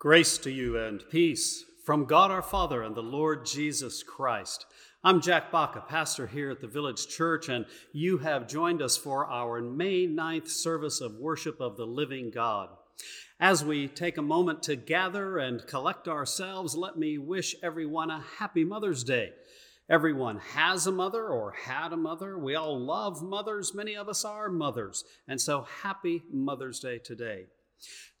Grace to you and peace from God our Father and the Lord Jesus Christ. I'm Jack Baca, pastor here at the Village Church, and you have joined us for our May 9th service of worship of the living God. As we take a moment to gather and collect ourselves, let me wish everyone a happy Mother's Day. Everyone has a mother or had a mother. We all love mothers. Many of us are mothers. And so happy Mother's Day today.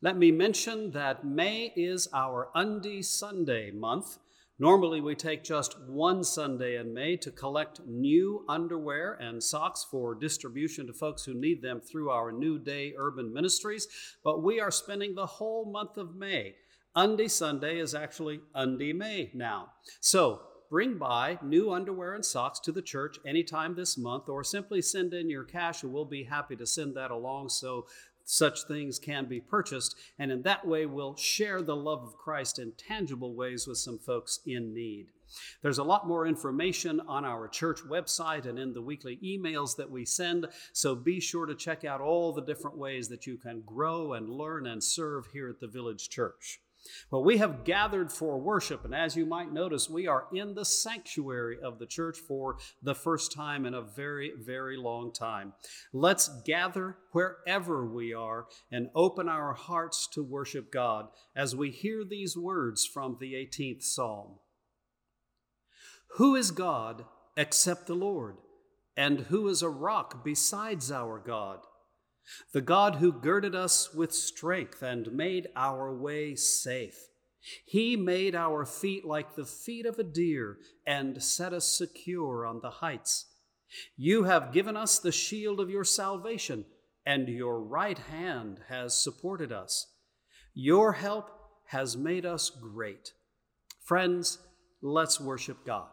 Let me mention that May is our Undy Sunday month. Normally, we take just one Sunday in May to collect new underwear and socks for distribution to folks who need them through our New Day Urban Ministries, but we are spending the whole month of May. Undy Sunday is actually Undy May now. So, bring by new underwear and socks to the church anytime this month, or simply send in your cash, and we'll be happy to send that along so such things can be purchased. And in that way, we'll share the love of Christ in tangible ways with some folks in need. There's a lot more information on our church website and in the weekly emails that we send, so be sure to check out all the different ways that you can grow and learn and serve here at the Village Church. Well, we have gathered for worship, and as you might notice, we are in the sanctuary of the church for the first time in a very, very long time. Let's gather wherever we are and open our hearts to worship God as we hear these words from the 18th Psalm Who is God except the Lord? And who is a rock besides our God? The God who girded us with strength and made our way safe. He made our feet like the feet of a deer and set us secure on the heights. You have given us the shield of your salvation, and your right hand has supported us. Your help has made us great. Friends, let's worship God.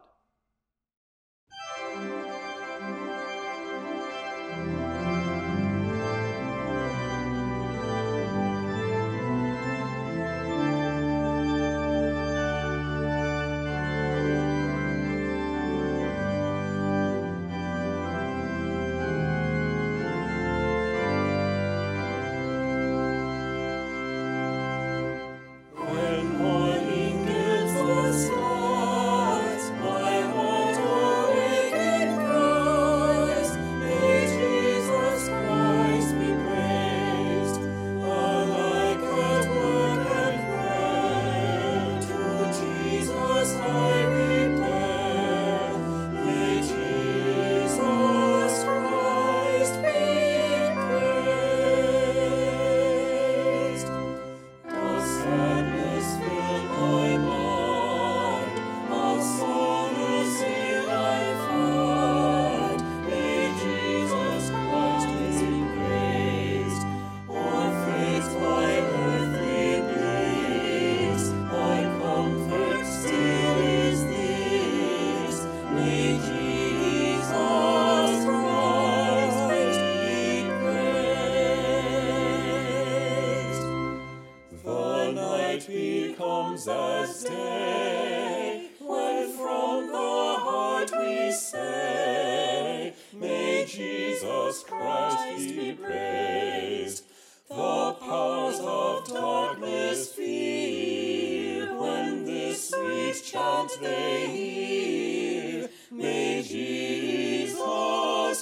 comes as day, when from the heart we say, May Jesus Christ be praised. The powers of darkness fear when this sweet chant they hear. May Jesus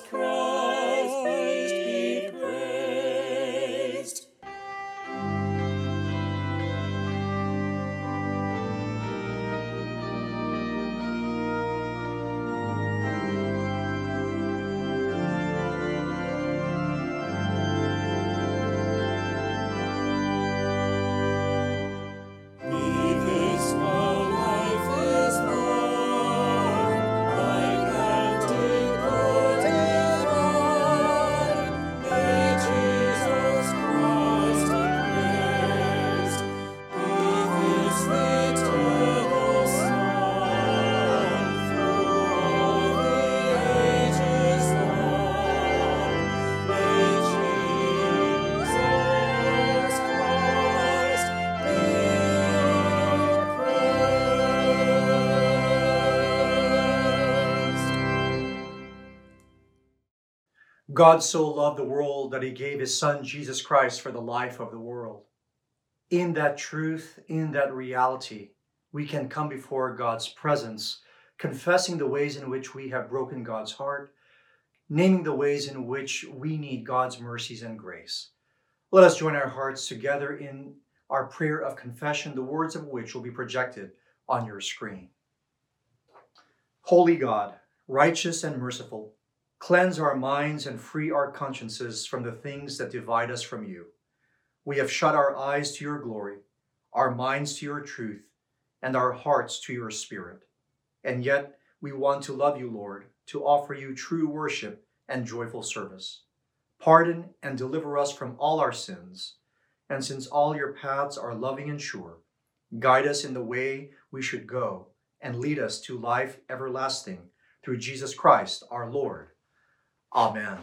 Christ. God so loved the world that he gave his Son Jesus Christ for the life of the world. In that truth, in that reality, we can come before God's presence, confessing the ways in which we have broken God's heart, naming the ways in which we need God's mercies and grace. Let us join our hearts together in our prayer of confession, the words of which will be projected on your screen. Holy God, righteous and merciful, cleanse our minds and free our consciences from the things that divide us from you. We have shut our eyes to your glory, our minds to your truth, and our hearts to your spirit. And yet we want to love you, Lord, to offer you true worship and joyful service. Pardon and deliver us from all our sins. And since all your paths are loving and sure, guide us in the way we should go and lead us to life everlasting through Jesus Christ our Lord. Amen.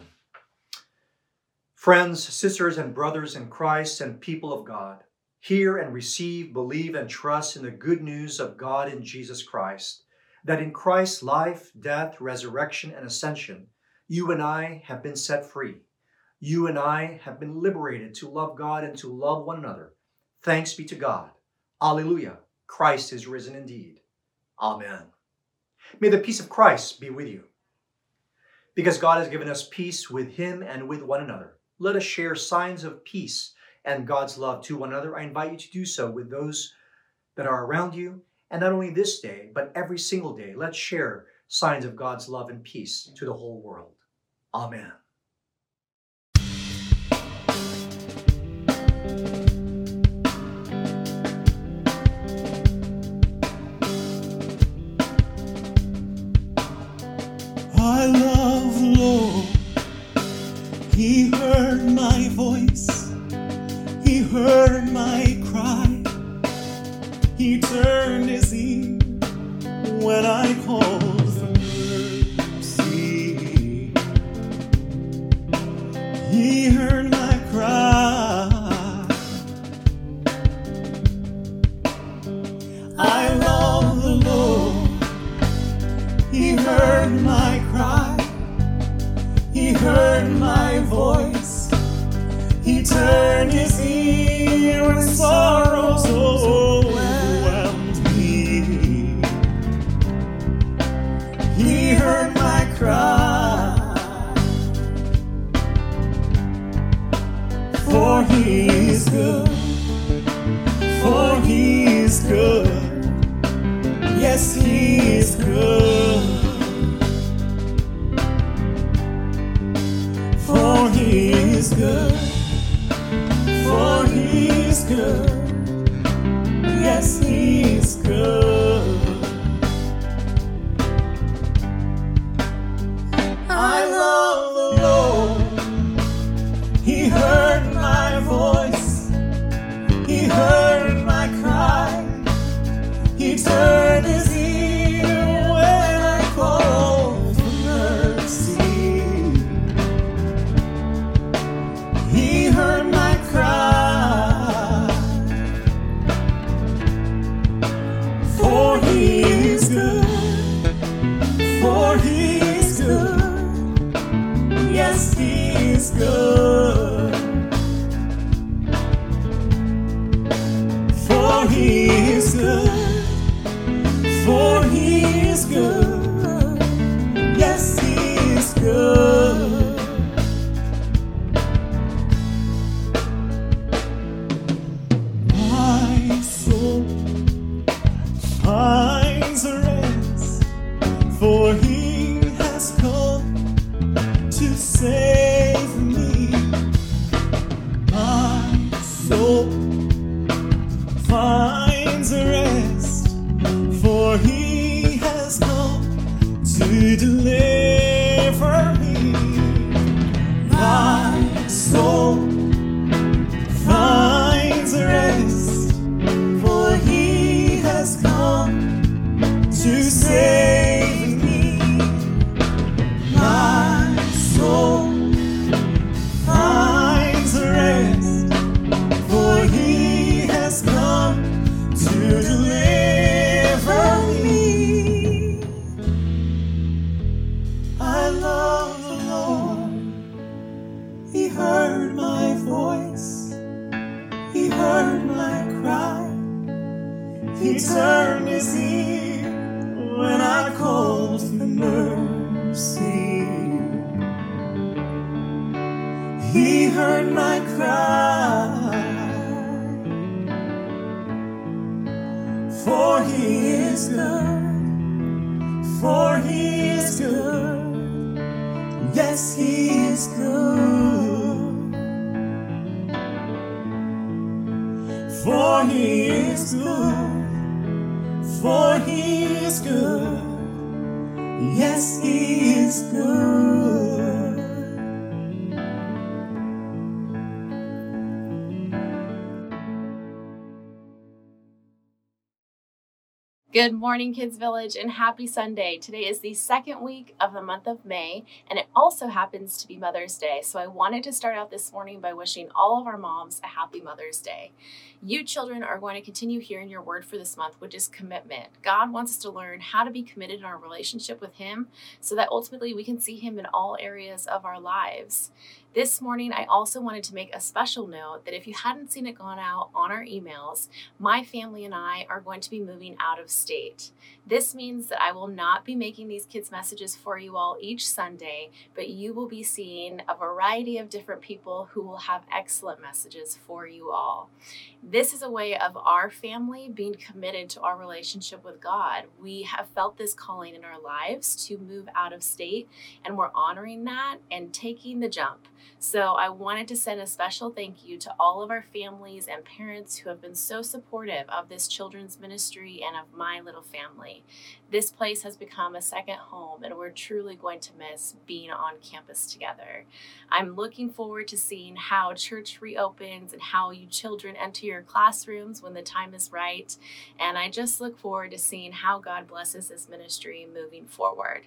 Friends, sisters, and brothers in Christ and people of God, hear and receive, believe, and trust in the good news of God in Jesus Christ, that in Christ's life, death, resurrection, and ascension, you and I have been set free. You and I have been liberated to love God and to love one another. Thanks be to God. Alleluia. Christ is risen indeed. Amen. May the peace of Christ be with you. Because God has given us peace with Him and with one another, let us share signs of peace and God's love to one another. I invite you to do so with those that are around you. And not only this day, but every single day, let's share signs of God's love and peace to the whole world. Amen. My voice. He heard my cry. He turned Good morning, Kids Village, and happy Sunday. Today is the second week of the month of May, and it also happens to be Mother's Day. So I wanted to start out this morning by wishing all of our moms a happy Mother's Day. You children are going to continue hearing your word for this month, which is commitment. God wants us to learn how to be committed in our relationship with Him so that ultimately we can see Him in all areas of our lives. This morning, I also wanted to make a special note that if you hadn't seen it gone out on our emails, my family and I are going to be moving out of state. This means that I will not be making these kids' messages for you all each Sunday, but you will be seeing a variety of different people who will have excellent messages for you all. This is a way of our family being committed to our relationship with God. We have felt this calling in our lives to move out of state, and we're honoring that and taking the jump. So I wanted to send a special thank you to all of our families and parents who have been so supportive of this children's ministry and of my little family. This place has become a second home, and we're truly going to miss being on campus together. I'm looking forward to seeing how church reopens and how you children enter your classrooms when the time is right. And I just look forward to seeing how God blesses this ministry moving forward.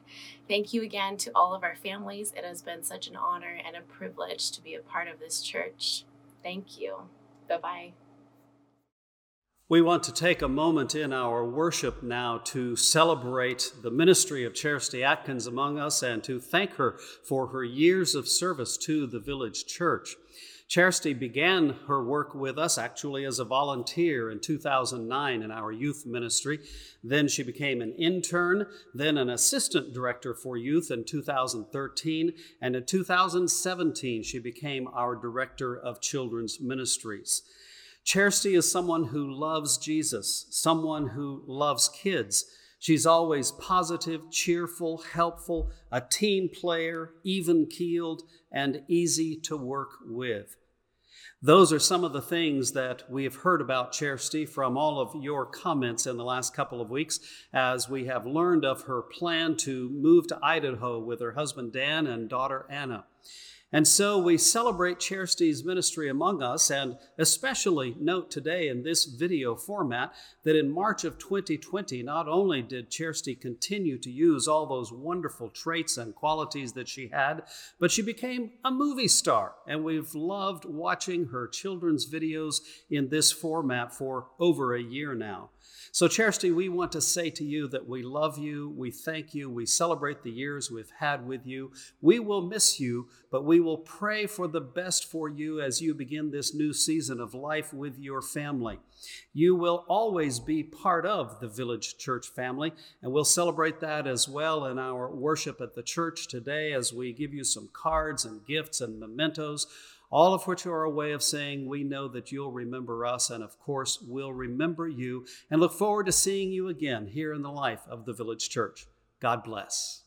Thank you again to all of our families. It has been such an honor and a privilege to be a part of this church. Thank you. Bye bye. We want to take a moment in our worship now to celebrate the ministry of Charity Atkins among us and to thank her for her years of service to the village church. Charity began her work with us actually as a volunteer in 2009 in our youth ministry. Then she became an intern, then an assistant director for youth in 2013, and in 2017 she became our director of children's ministries. Charity is someone who loves Jesus, someone who loves kids. She's always positive, cheerful, helpful, a team player, even keeled, and easy to work with. Those are some of the things that we have heard about Charity from all of your comments in the last couple of weeks as we have learned of her plan to move to Idaho with her husband Dan and daughter Anna. And so we celebrate Charity's ministry among us, and especially note today in this video format that in March of 2020, not only did Charity continue to use all those wonderful traits and qualities that she had, but she became a movie star. And we've loved watching her children's videos in this format for over a year now. So, Charity, we want to say to you that we love you, we thank you, we celebrate the years we've had with you. We will miss you, but we will pray for the best for you as you begin this new season of life with your family. You will always be part of the Village Church family, and we'll celebrate that as well in our worship at the church today as we give you some cards and gifts and mementos all of which are a way of saying we know that you'll remember us, and of course, we'll remember you and look forward to seeing you again here in the life of the village church. God bless.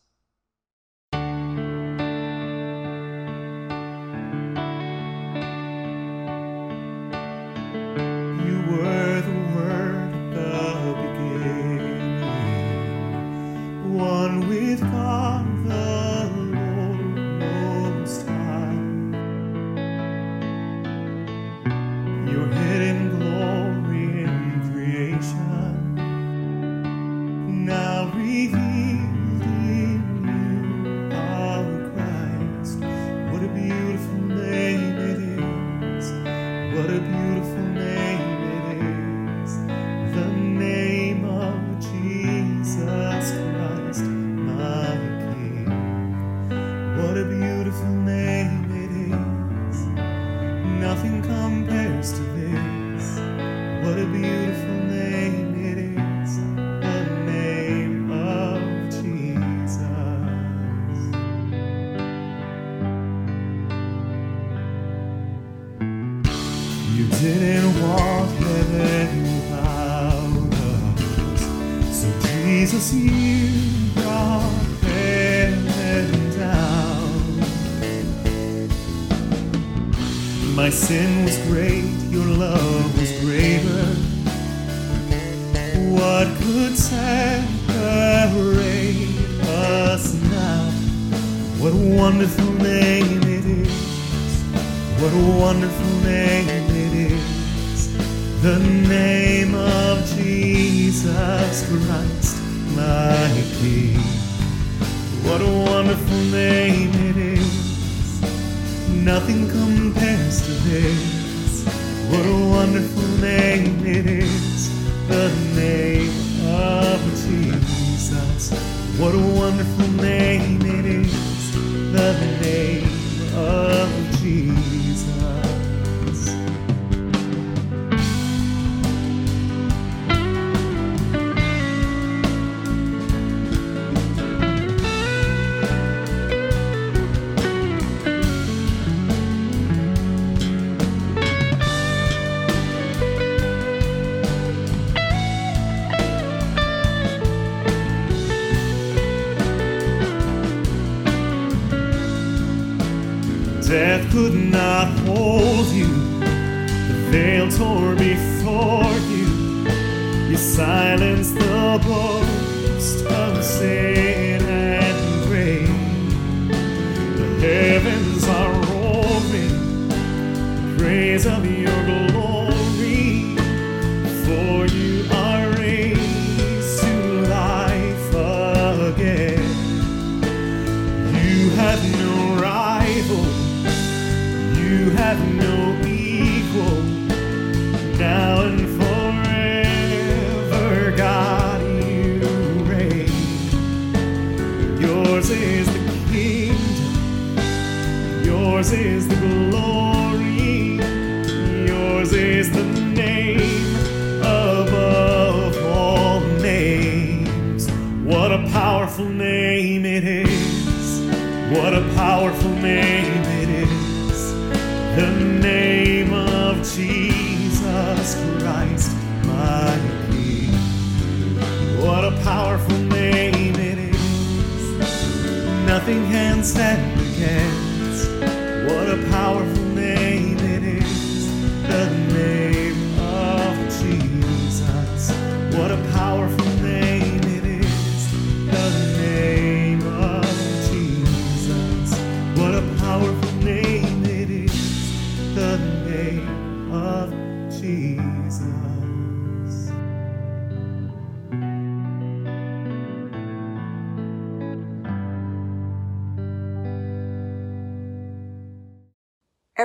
Can stand against.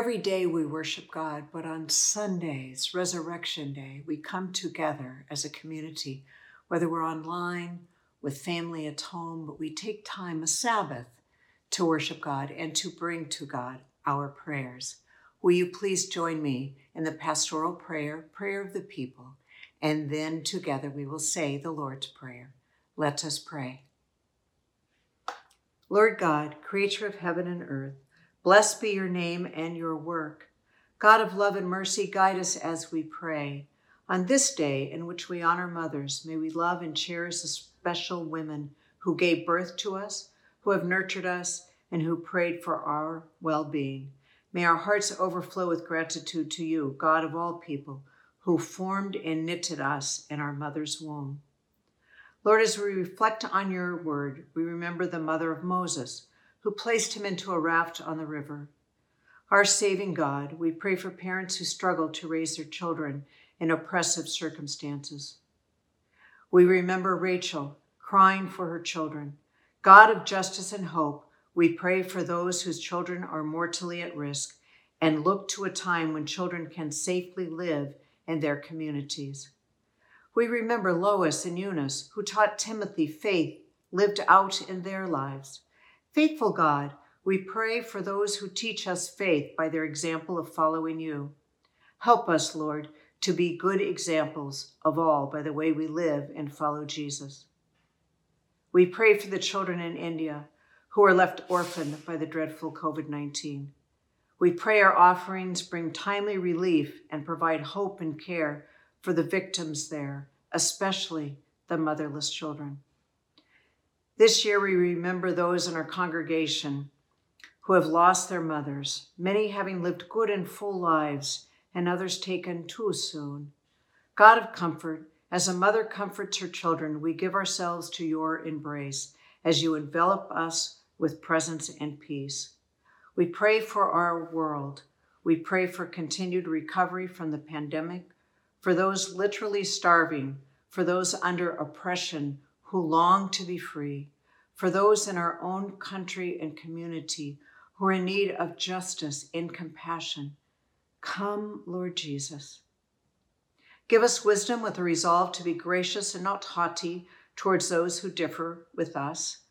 Every day we worship God, but on Sundays, Resurrection Day, we come together as a community, whether we're online, with family at home, but we take time, a Sabbath, to worship God and to bring to God our prayers. Will you please join me in the pastoral prayer, prayer of the people, and then together we will say the Lord's Prayer. Let us pray. Lord God, creator of heaven and earth, Blessed be your name and your work. God of love and mercy, guide us as we pray. On this day in which we honor mothers, may we love and cherish the special women who gave birth to us, who have nurtured us, and who prayed for our well being. May our hearts overflow with gratitude to you, God of all people, who formed and knitted us in our mother's womb. Lord, as we reflect on your word, we remember the mother of Moses who placed him into a raft on the river. Our saving God, we pray for parents who struggle to raise their children in oppressive circumstances. We remember Rachel crying for her children. God of justice and hope, we pray for those whose children are mortally at risk and look to a time when children can safely live in their communities. We remember Lois and Eunice, who taught Timothy faith lived out in their lives. Faithful God, we pray for those who teach us faith by their example of following you. Help us, Lord, to be good examples of all by the way we live and follow Jesus. We pray for the children in India who are left orphaned by the dreadful COVID 19. We pray our offerings bring timely relief and provide hope and care for the victims there, especially the motherless children. This year, we remember those in our congregation who have lost their mothers, many having lived good and full lives, and others taken too soon. God of comfort, as a mother comforts her children, we give ourselves to your embrace as you envelop us with presence and peace. We pray for our world. We pray for continued recovery from the pandemic, for those literally starving, for those under oppression who long to be free, for those in our own country and community who are in need of justice and compassion. Come, Lord Jesus. Give us wisdom with a resolve to be gracious and not haughty towards those who differ with us.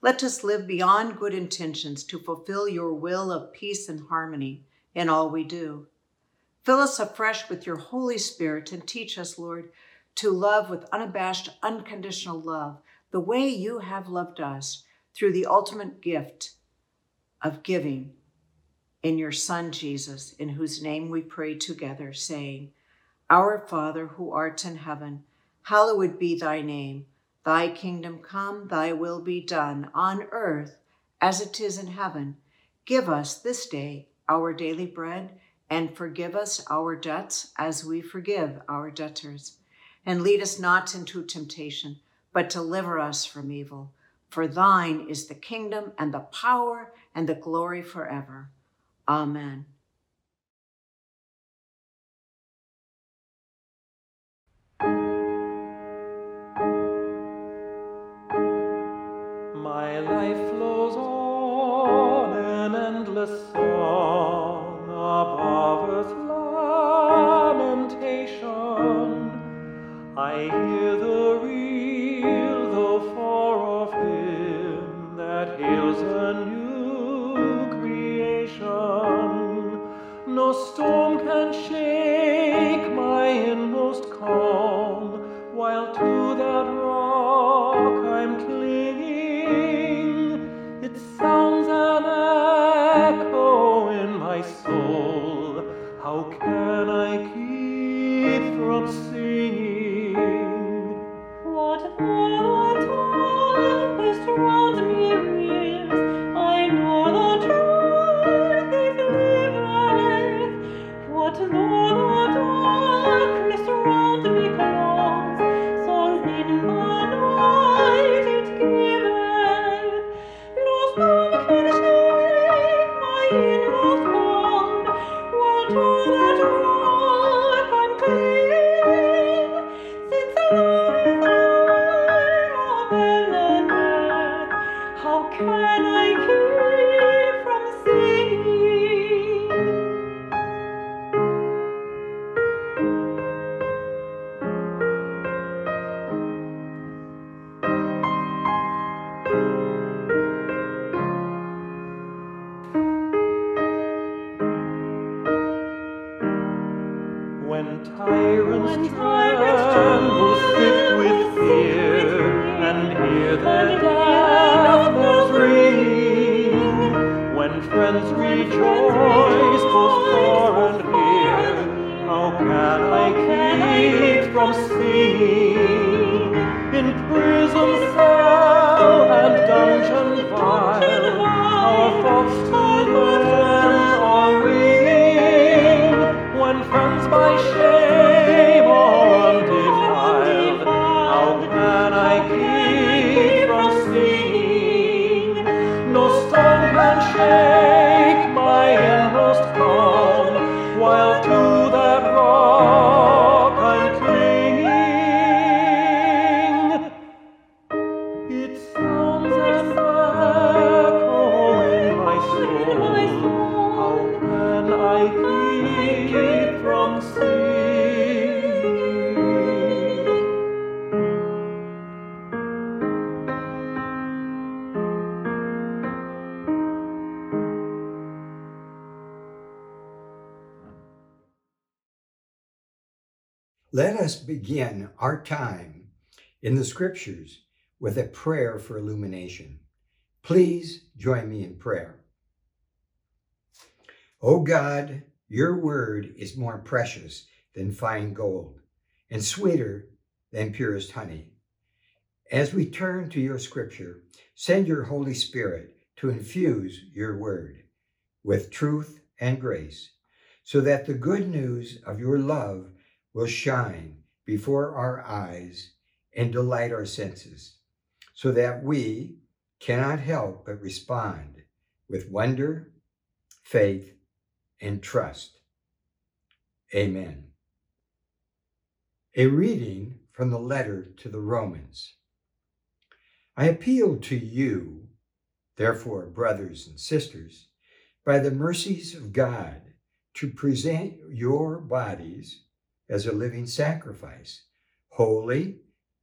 Let us live beyond good intentions to fulfill your will of peace and harmony in all we do. Fill us afresh with your Holy Spirit and teach us, Lord, to love with unabashed, unconditional love, the way you have loved us through the ultimate gift of giving in your Son, Jesus, in whose name we pray together, saying, Our Father who art in heaven, hallowed be thy name. Thy kingdom come, thy will be done on earth as it is in heaven. Give us this day our daily bread, and forgive us our debts as we forgive our debtors. And lead us not into temptation, but deliver us from evil. For thine is the kingdom and the power and the glory forever. Amen. My life flows on an endless I Let us begin our time in the scriptures with a prayer for illumination. Please join me in prayer. O God, your word is more precious than fine gold and sweeter than purest honey. As we turn to your scripture, send your Holy Spirit to infuse your word with truth and grace, so that the good news of your love will shine before our eyes and delight our senses, so that we cannot help but respond with wonder, faith, and trust. Amen. A reading from the letter to the Romans. I appeal to you, therefore, brothers and sisters, by the mercies of God, to present your bodies as a living sacrifice, holy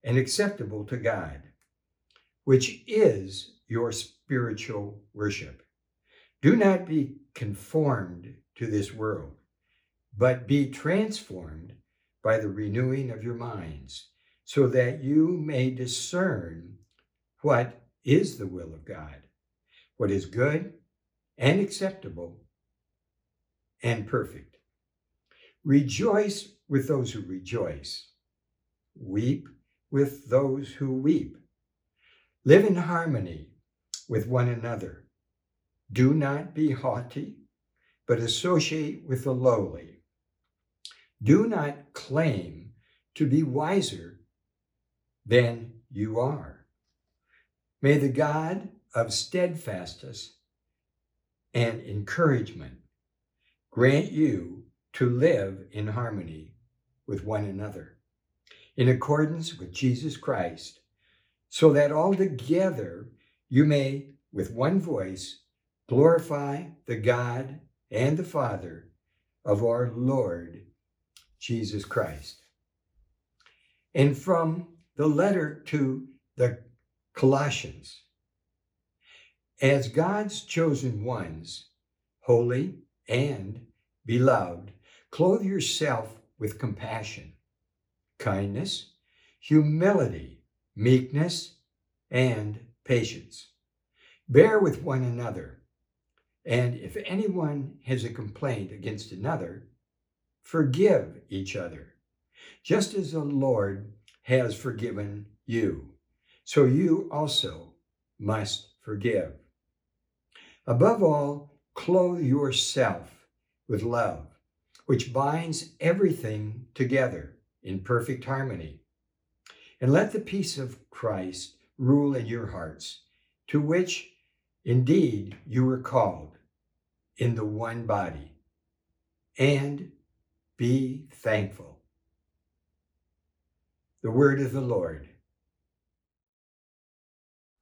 and acceptable to God, which is your spiritual worship. Do not be conformed to this world, but be transformed by the renewing of your minds, so that you may discern what is the will of God, what is good and acceptable and perfect. Rejoice with those who rejoice, weep with those who weep. Live in harmony with one another. Do not be haughty, but associate with the lowly. Do not claim to be wiser than you are. May the God of steadfastness and encouragement grant you to live in harmony with one another, in accordance with Jesus Christ, so that altogether you may, with one voice, glorify the God and the Father of our Lord Jesus Christ. And from the letter to the Colossians, as God's chosen ones, holy and beloved, clothe yourself with compassion, kindness, humility, meekness, and patience. Bear with one another, and if anyone has a complaint against another, forgive each other, just as the Lord has forgiven you. So you also must forgive. Above all, clothe yourself with love, which binds everything together in perfect harmony. And let the peace of Christ rule in your hearts, to which indeed you were called in the one body. And be thankful. The word of the Lord.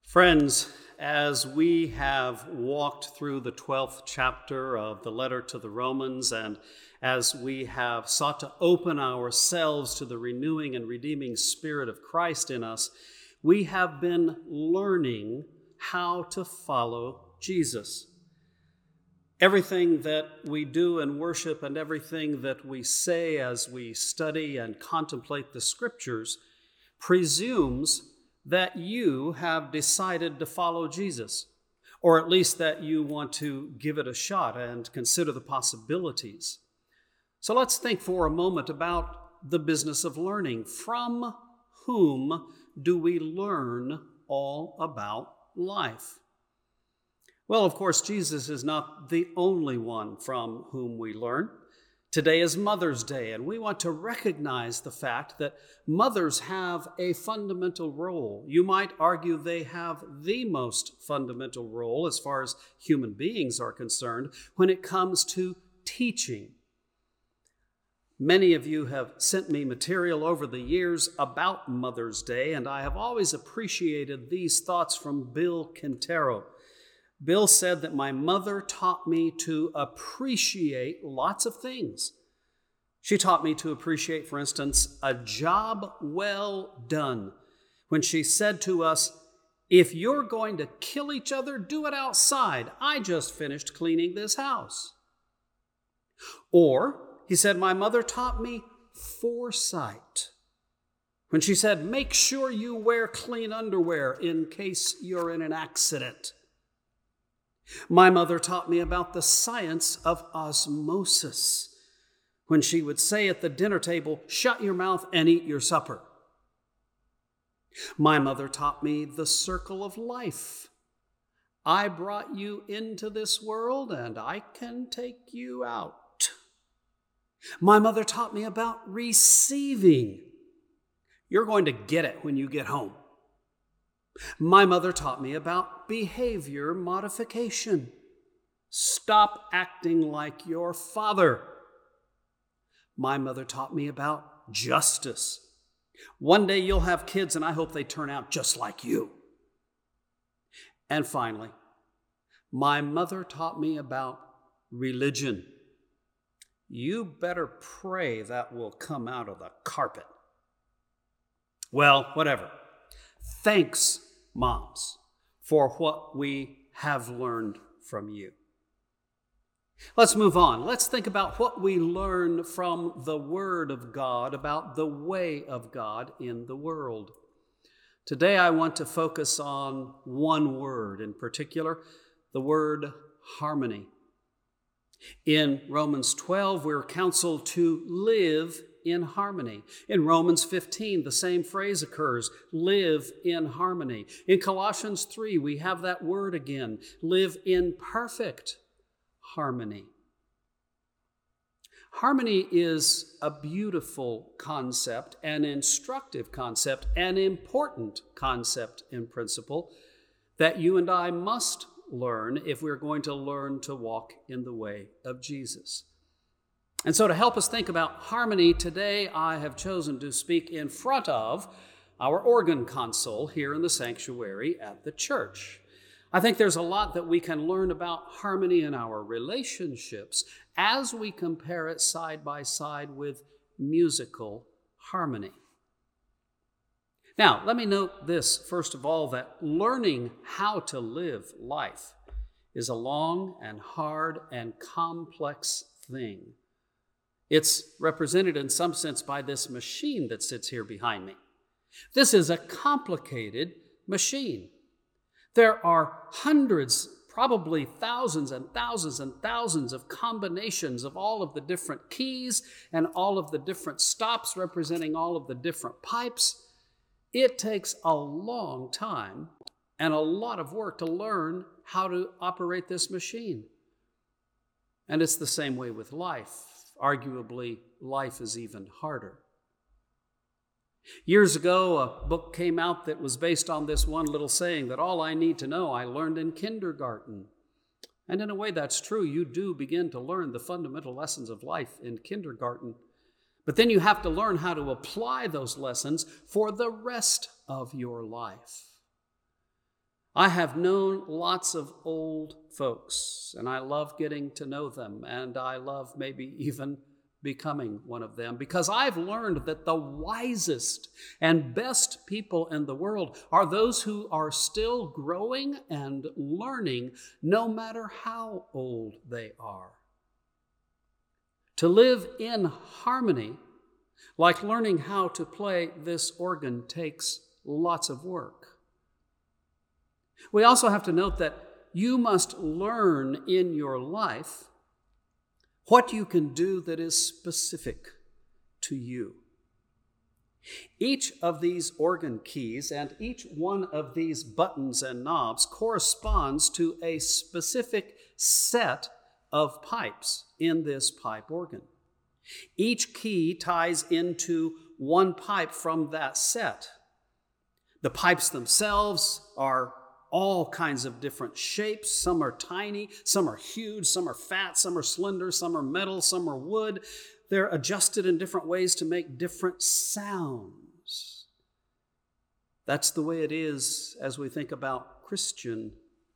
Friends, as we have walked through the 12th chapter of the letter to the Romans, and as we have sought to open ourselves to the renewing and redeeming Spirit of Christ in us, we have been learning how to follow Jesus. Everything that we do in worship and everything that we say as we study and contemplate the scriptures presumes that you have decided to follow Jesus, or at least that you want to give it a shot and consider the possibilities. So let's think for a moment about the business of learning. From whom do we learn all about life? Well, of course, Jesus is not the only one from whom we learn. Today is Mother's Day, and we want to recognize the fact that mothers have a fundamental role. You might argue they have the most fundamental role as far as human beings are concerned when it comes to teaching. Many of you have sent me material over the years about Mother's Day, and I have always appreciated these thoughts from Bill Quintero. Bill said that my mother taught me to appreciate lots of things. She taught me to appreciate, for instance, a job well done. When she said to us, If you're going to kill each other, do it outside. I just finished cleaning this house. Or, he said, My mother taught me foresight. When she said, Make sure you wear clean underwear in case you're in an accident. My mother taught me about the science of osmosis when she would say at the dinner table, Shut your mouth and eat your supper. My mother taught me the circle of life. I brought you into this world and I can take you out. My mother taught me about receiving. You're going to get it when you get home. My mother taught me about behavior modification. Stop acting like your father. My mother taught me about justice. One day you'll have kids, and I hope they turn out just like you. And finally, my mother taught me about religion. You better pray that will come out of the carpet. Well, whatever. Thanks, moms, for what we have learned from you. Let's move on. Let's think about what we learn from the Word of God about the way of God in the world. Today, I want to focus on one word in particular the word harmony. In Romans 12, we're counseled to live in harmony. In Romans 15, the same phrase occurs live in harmony. In Colossians 3, we have that word again live in perfect harmony. Harmony is a beautiful concept, an instructive concept, an important concept in principle that you and I must learn if we're going to learn to walk in the way of Jesus. And so, to help us think about harmony, today I have chosen to speak in front of our organ console here in the sanctuary at the church. I think there's a lot that we can learn about harmony in our relationships as we compare it side by side with musical harmony. Now, let me note this first of all that learning how to live life is a long and hard and complex thing. It's represented in some sense by this machine that sits here behind me. This is a complicated machine. There are hundreds, probably thousands and thousands and thousands of combinations of all of the different keys and all of the different stops representing all of the different pipes. It takes a long time and a lot of work to learn how to operate this machine. And it's the same way with life arguably, life is even harder. Years ago, a book came out that was based on this one little saying that all I need to know I learned in kindergarten. And in a way, that's true. You do begin to learn the fundamental lessons of life in kindergarten. But then you have to learn how to apply those lessons for the rest of your life. I have known lots of old folks, and I love getting to know them, and I love maybe even becoming one of them because I've learned that the wisest and best people in the world are those who are still growing and learning no matter how old they are. To live in harmony, like learning how to play this organ, takes lots of work. We also have to note that you must learn in your life what you can do that is specific to you. Each of these organ keys and each one of these buttons and knobs corresponds to a specific set of pipes in this pipe organ. Each key ties into one pipe from that set. The pipes themselves are all kinds of different shapes. Some are tiny, some are huge, some are fat, some are slender, some are metal, some are wood. They're adjusted in different ways to make different sounds. That's the way it is as we think about Christian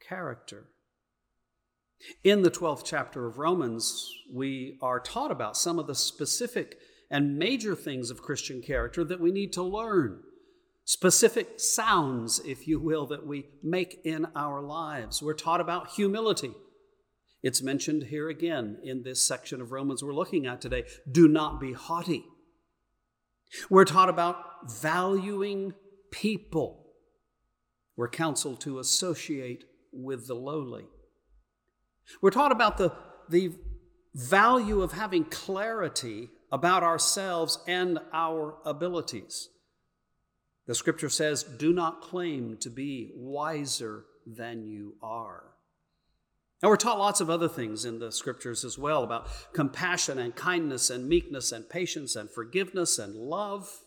character. In the 12th chapter of Romans, we are taught about some of the specific and major things of Christian character that we need to learn specific sounds, if you will, that we make in our lives. We're taught about humility. It's mentioned here again in this section of Romans we're looking at today. Do not be haughty. We're taught about valuing people. We're counseled to associate with the lowly. We're taught about the, the value of having clarity about ourselves and our abilities. The scripture says, Do not claim to be wiser than you are. And we're taught lots of other things in the scriptures as well about compassion and kindness and meekness and patience and forgiveness and love.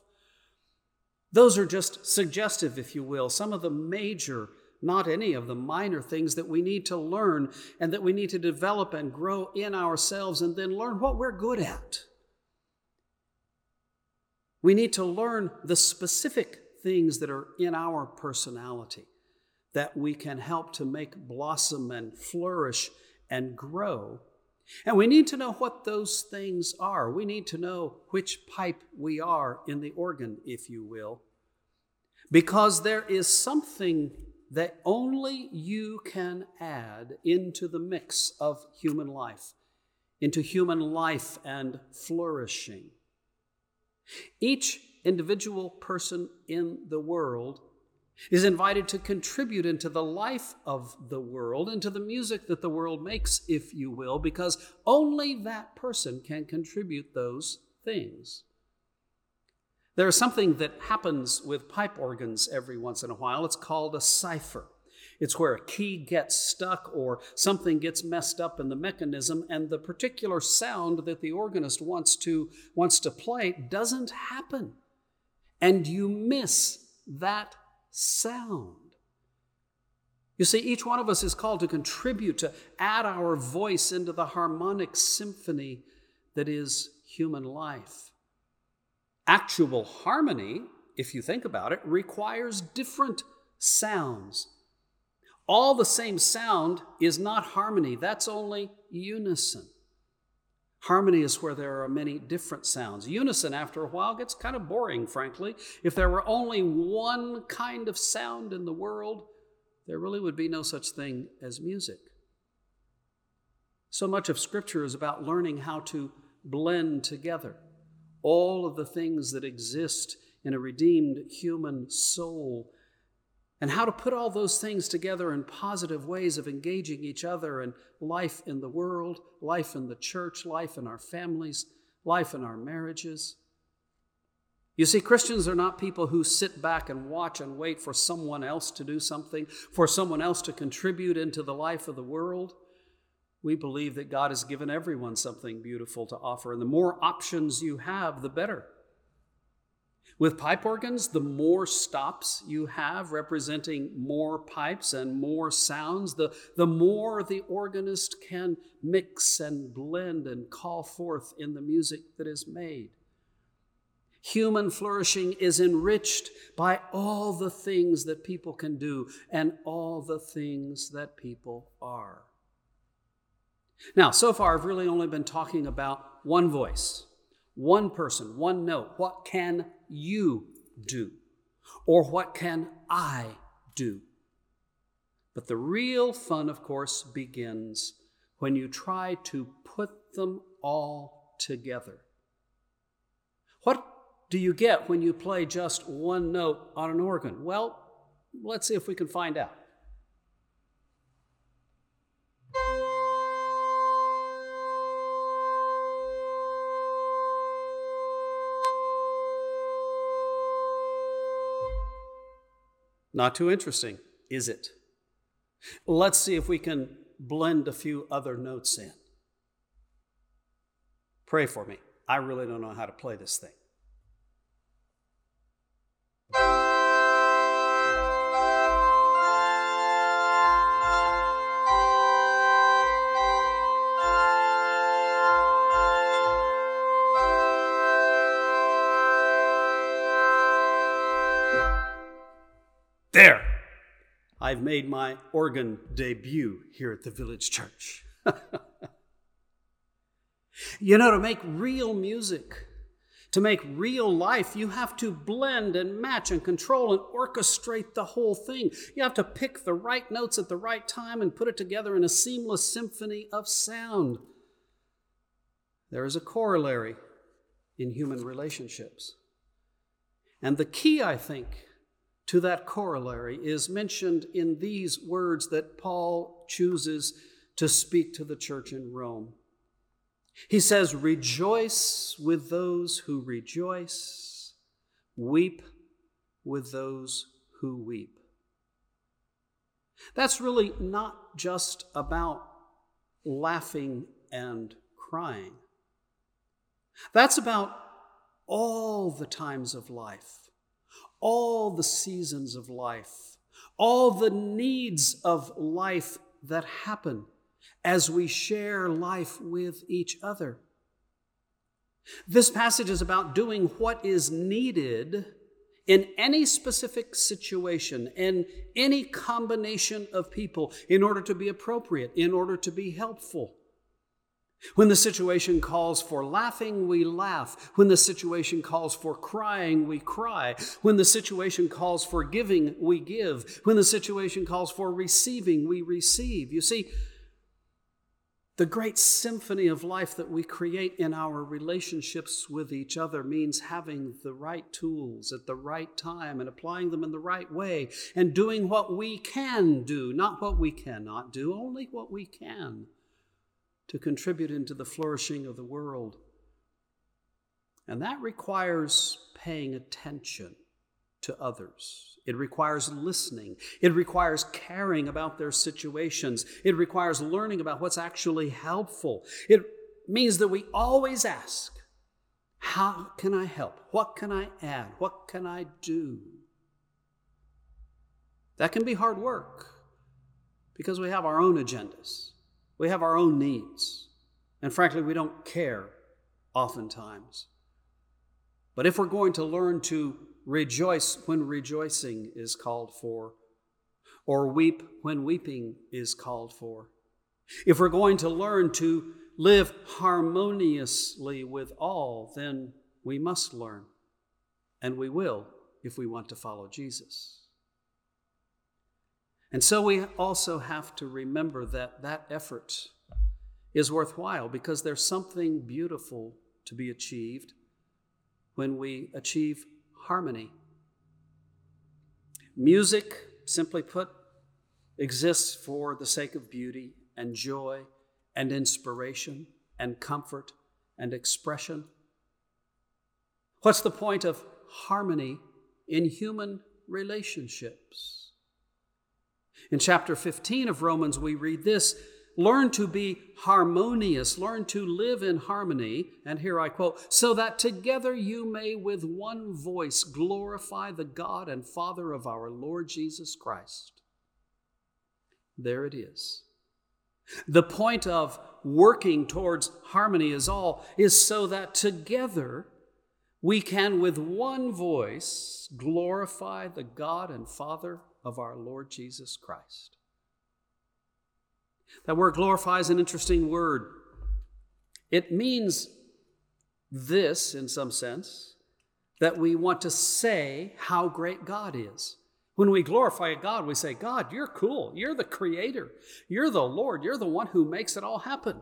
Those are just suggestive, if you will, some of the major, not any of the minor things that we need to learn and that we need to develop and grow in ourselves and then learn what we're good at. We need to learn the specific things that are in our personality that we can help to make blossom and flourish and grow. And we need to know what those things are. We need to know which pipe we are in the organ, if you will, because there is something that only you can add into the mix of human life, into human life and flourishing. Each individual person in the world is invited to contribute into the life of the world, into the music that the world makes, if you will, because only that person can contribute those things. There is something that happens with pipe organs every once in a while. It's called a cipher. It's where a key gets stuck or something gets messed up in the mechanism, and the particular sound that the organist wants to, wants to play doesn't happen. And you miss that sound. You see, each one of us is called to contribute, to add our voice into the harmonic symphony that is human life. Actual harmony, if you think about it, requires different sounds. All the same sound is not harmony, that's only unison. Harmony is where there are many different sounds. Unison, after a while, gets kind of boring, frankly. If there were only one kind of sound in the world, there really would be no such thing as music. So much of Scripture is about learning how to blend together all of the things that exist in a redeemed human soul and how to put all those things together in positive ways of engaging each other and life in the world, life in the church, life in our families, life in our marriages. You see, Christians are not people who sit back and watch and wait for someone else to do something, for someone else to contribute into the life of the world. We believe that God has given everyone something beautiful to offer, and the more options you have, the better. With pipe organs, the more stops you have representing more pipes and more sounds, the, the more the organist can mix and blend and call forth in the music that is made. Human flourishing is enriched by all the things that people can do and all the things that people are. Now, so far, I've really only been talking about one voice, one person, one note. What can you do? Or what can I do? But the real fun, of course, begins when you try to put them all together. What do you get when you play just one note on an organ? Well, let's see if we can find out. Not too interesting, is it? Let's see if we can blend a few other notes in. Pray for me. I really don't know how to play this thing. There! I've made my organ debut here at the village church. you know, to make real music, to make real life, you have to blend and match and control and orchestrate the whole thing. You have to pick the right notes at the right time and put it together in a seamless symphony of sound. There is a corollary in human relationships. And the key, I think, to that corollary is mentioned in these words that Paul chooses to speak to the church in Rome. He says, Rejoice with those who rejoice, weep with those who weep. That's really not just about laughing and crying. That's about all the times of life, all the seasons of life, all the needs of life that happen as we share life with each other. This passage is about doing what is needed in any specific situation, in any combination of people, in order to be appropriate, in order to be helpful. When the situation calls for laughing, we laugh. When the situation calls for crying, we cry. When the situation calls for giving, we give. When the situation calls for receiving, we receive. You see, the great symphony of life that we create in our relationships with each other means having the right tools at the right time and applying them in the right way and doing what we can do, not what we cannot do, only what we can to contribute into the flourishing of the world. And that requires paying attention to others. It requires listening. It requires caring about their situations. It requires learning about what's actually helpful. It means that we always ask, How can I help? What can I add? What can I do? That can be hard work because we have our own agendas, we have our own needs, and frankly, we don't care oftentimes. But if we're going to learn to rejoice when rejoicing is called for, or weep when weeping is called for. If we're going to learn to live harmoniously with all, then we must learn, and we will if we want to follow Jesus. And so we also have to remember that that effort is worthwhile because there's something beautiful to be achieved when we achieve harmony. Music, simply put, exists for the sake of beauty and joy and inspiration and comfort and expression. What's the point of harmony in human relationships? In chapter 15 of Romans, we read this Learn to be harmonious, learn to live in harmony, and here I quote, so that together you may with one voice glorify the God and Father of our Lord Jesus Christ. There it is. The point of working towards harmony is all is so that together we can with one voice glorify the God and Father of our Lord Jesus Christ. That word glorify is an interesting word. It means this, in some sense, that we want to say how great God is. When we glorify God, we say, God, you're cool. You're the creator. You're the Lord. You're the one who makes it all happen.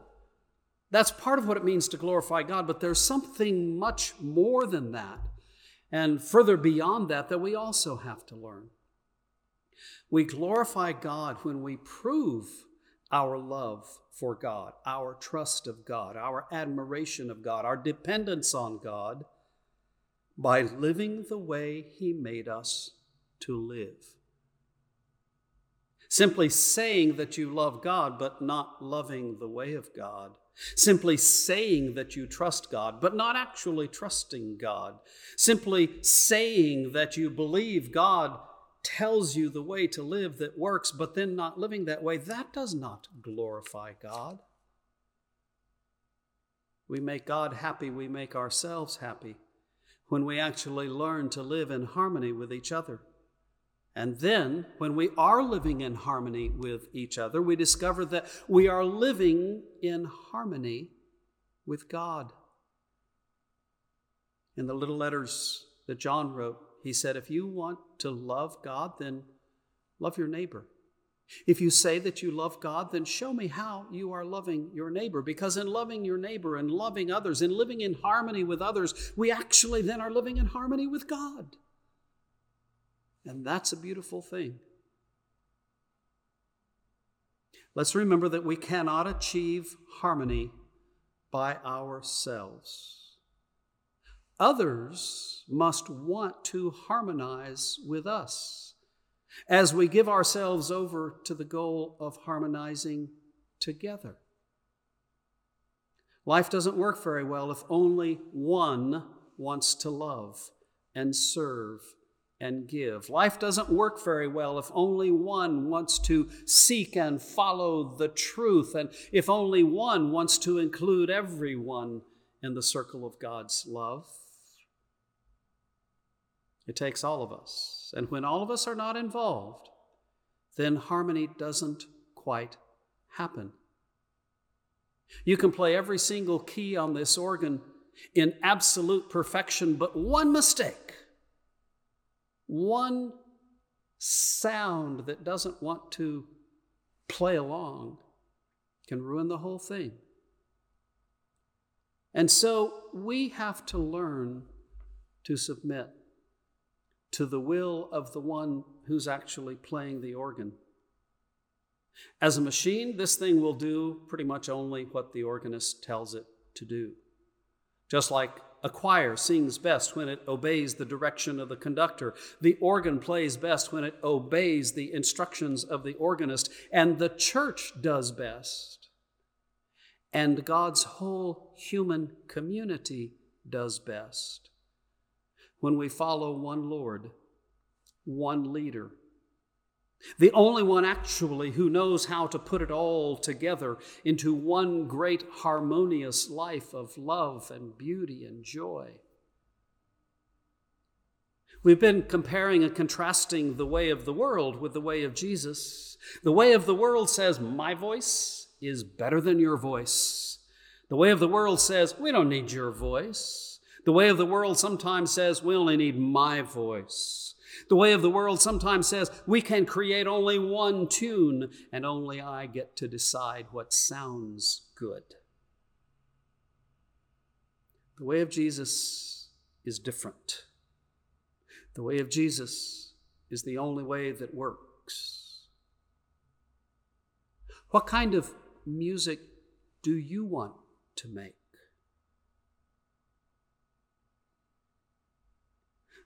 That's part of what it means to glorify God, but there's something much more than that and further beyond that that we also have to learn. We glorify God when we prove our love for God, our trust of God, our admiration of God, our dependence on God by living the way He made us to live. Simply saying that you love God but not loving the way of God. Simply saying that you trust God but not actually trusting God. Simply saying that you believe God tells you the way to live that works, but then not living that way, that does not glorify God. We make God happy, we make ourselves happy when we actually learn to live in harmony with each other. And then, when we are living in harmony with each other, we discover that we are living in harmony with God. In the little letters that John wrote, he said, If you want to love God, then love your neighbor. If you say that you love God, then show me how you are loving your neighbor. Because in loving your neighbor and loving others and living in harmony with others, we actually then are living in harmony with God. And that's a beautiful thing. Let's remember that we cannot achieve harmony by ourselves. Others must want to harmonize with us as we give ourselves over to the goal of harmonizing together. Life doesn't work very well if only one wants to love and serve and give. Life doesn't work very well if only one wants to seek and follow the truth, and if only one wants to include everyone in the circle of God's love. It takes all of us. And when all of us are not involved, then harmony doesn't quite happen. You can play every single key on this organ in absolute perfection, but one mistake, one sound that doesn't want to play along can ruin the whole thing. And so we have to learn to submit to the will of the one who's actually playing the organ. As a machine, this thing will do pretty much only what the organist tells it to do. Just like a choir sings best when it obeys the direction of the conductor, the organ plays best when it obeys the instructions of the organist, and the church does best. And God's whole human community does best when we follow one Lord, one leader, the only one actually who knows how to put it all together into one great harmonious life of love and beauty and joy. We've been comparing and contrasting the way of the world with the way of Jesus. The way of the world says, My voice is better than your voice. The way of the world says, We don't need your voice. The way of the world sometimes says, we only need my voice. The way of the world sometimes says, we can create only one tune and only I get to decide what sounds good. The way of Jesus is different. The way of Jesus is the only way that works. What kind of music do you want to make?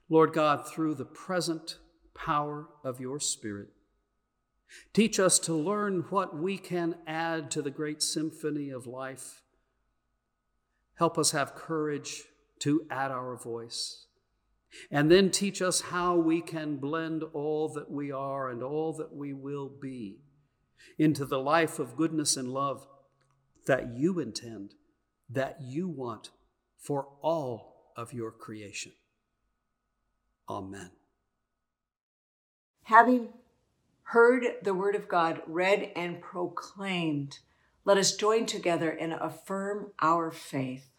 Lord God, through the present power of your Spirit, teach us to learn what we can add to the great symphony of life. Help us have courage to add our voice. And then teach us how we can blend all that we are and all that we will be into the life of goodness and love that you intend, that you want for all of your creation. Amen. Having heard the word of God read and proclaimed, let us join together and affirm our faith.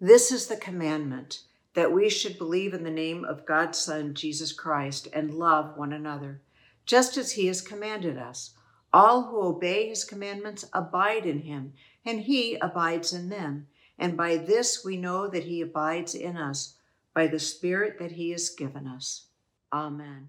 This is the commandment that we should believe in the name of God's Son, Jesus Christ, and love one another, just as he has commanded us. All who obey his commandments abide in him, and he abides in them. And by this we know that he abides in us by the Spirit that He has given us. Amen.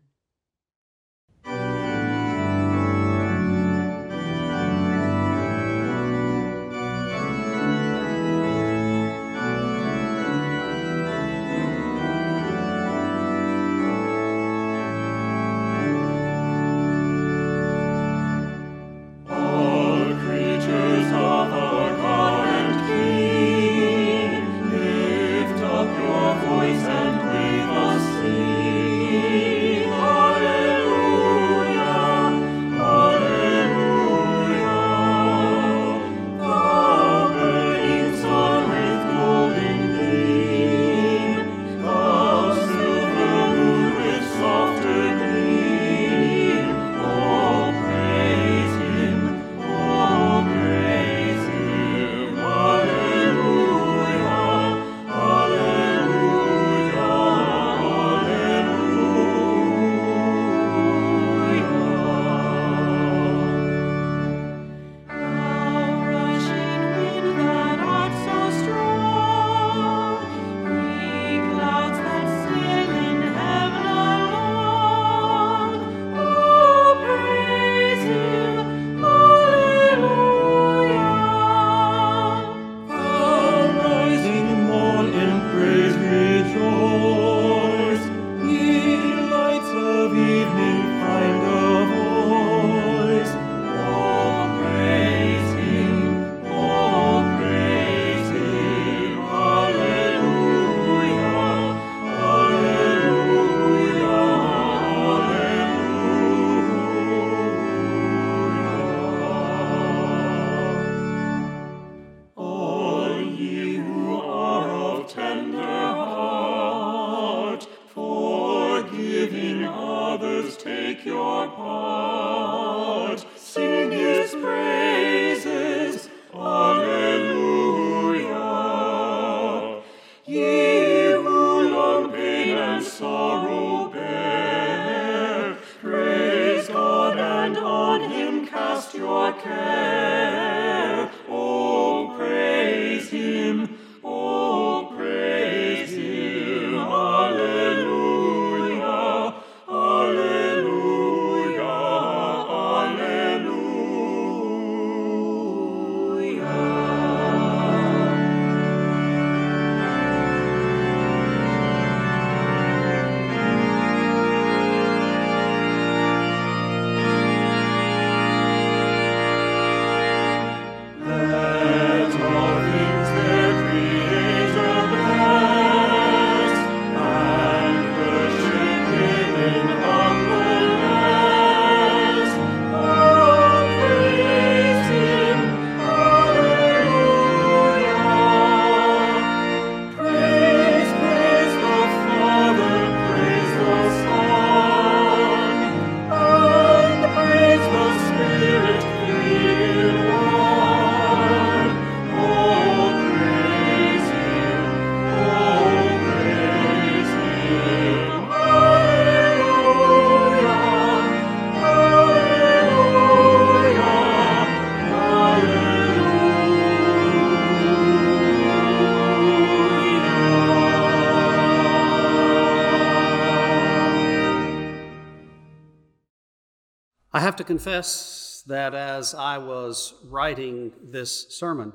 Confess that as I was writing this sermon,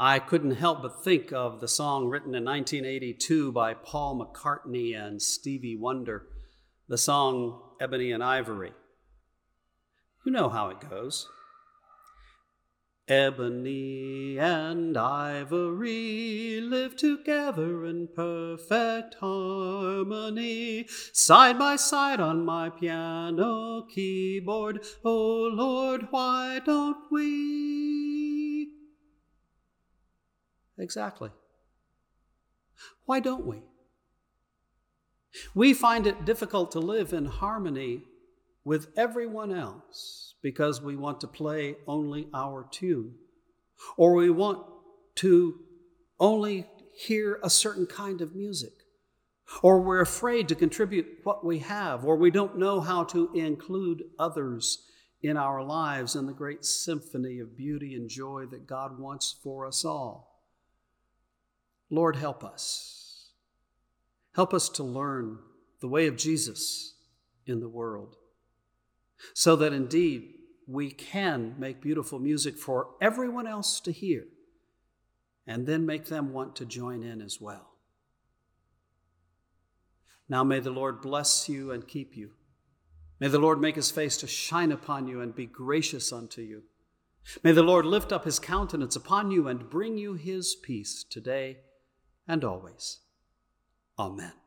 I couldn't help but think of the song written in 1982 by Paul McCartney and Stevie Wonder, the song Ebony and Ivory. You know how it goes. Ebony and ivory live together in perfect harmony, side by side on my piano keyboard. Oh Lord, why don't we? Exactly. Why don't we? We find it difficult to live in harmony with everyone else because we want to play only our tune, or we want to only hear a certain kind of music, or we're afraid to contribute what we have, or we don't know how to include others in our lives in the great symphony of beauty and joy that God wants for us all. Lord, help us. Help us to learn the way of Jesus in the world so that indeed we can make beautiful music for everyone else to hear and then make them want to join in as well. Now may the Lord bless you and keep you. May the Lord make his face to shine upon you and be gracious unto you. May the Lord lift up his countenance upon you and bring you his peace today and always. Amen.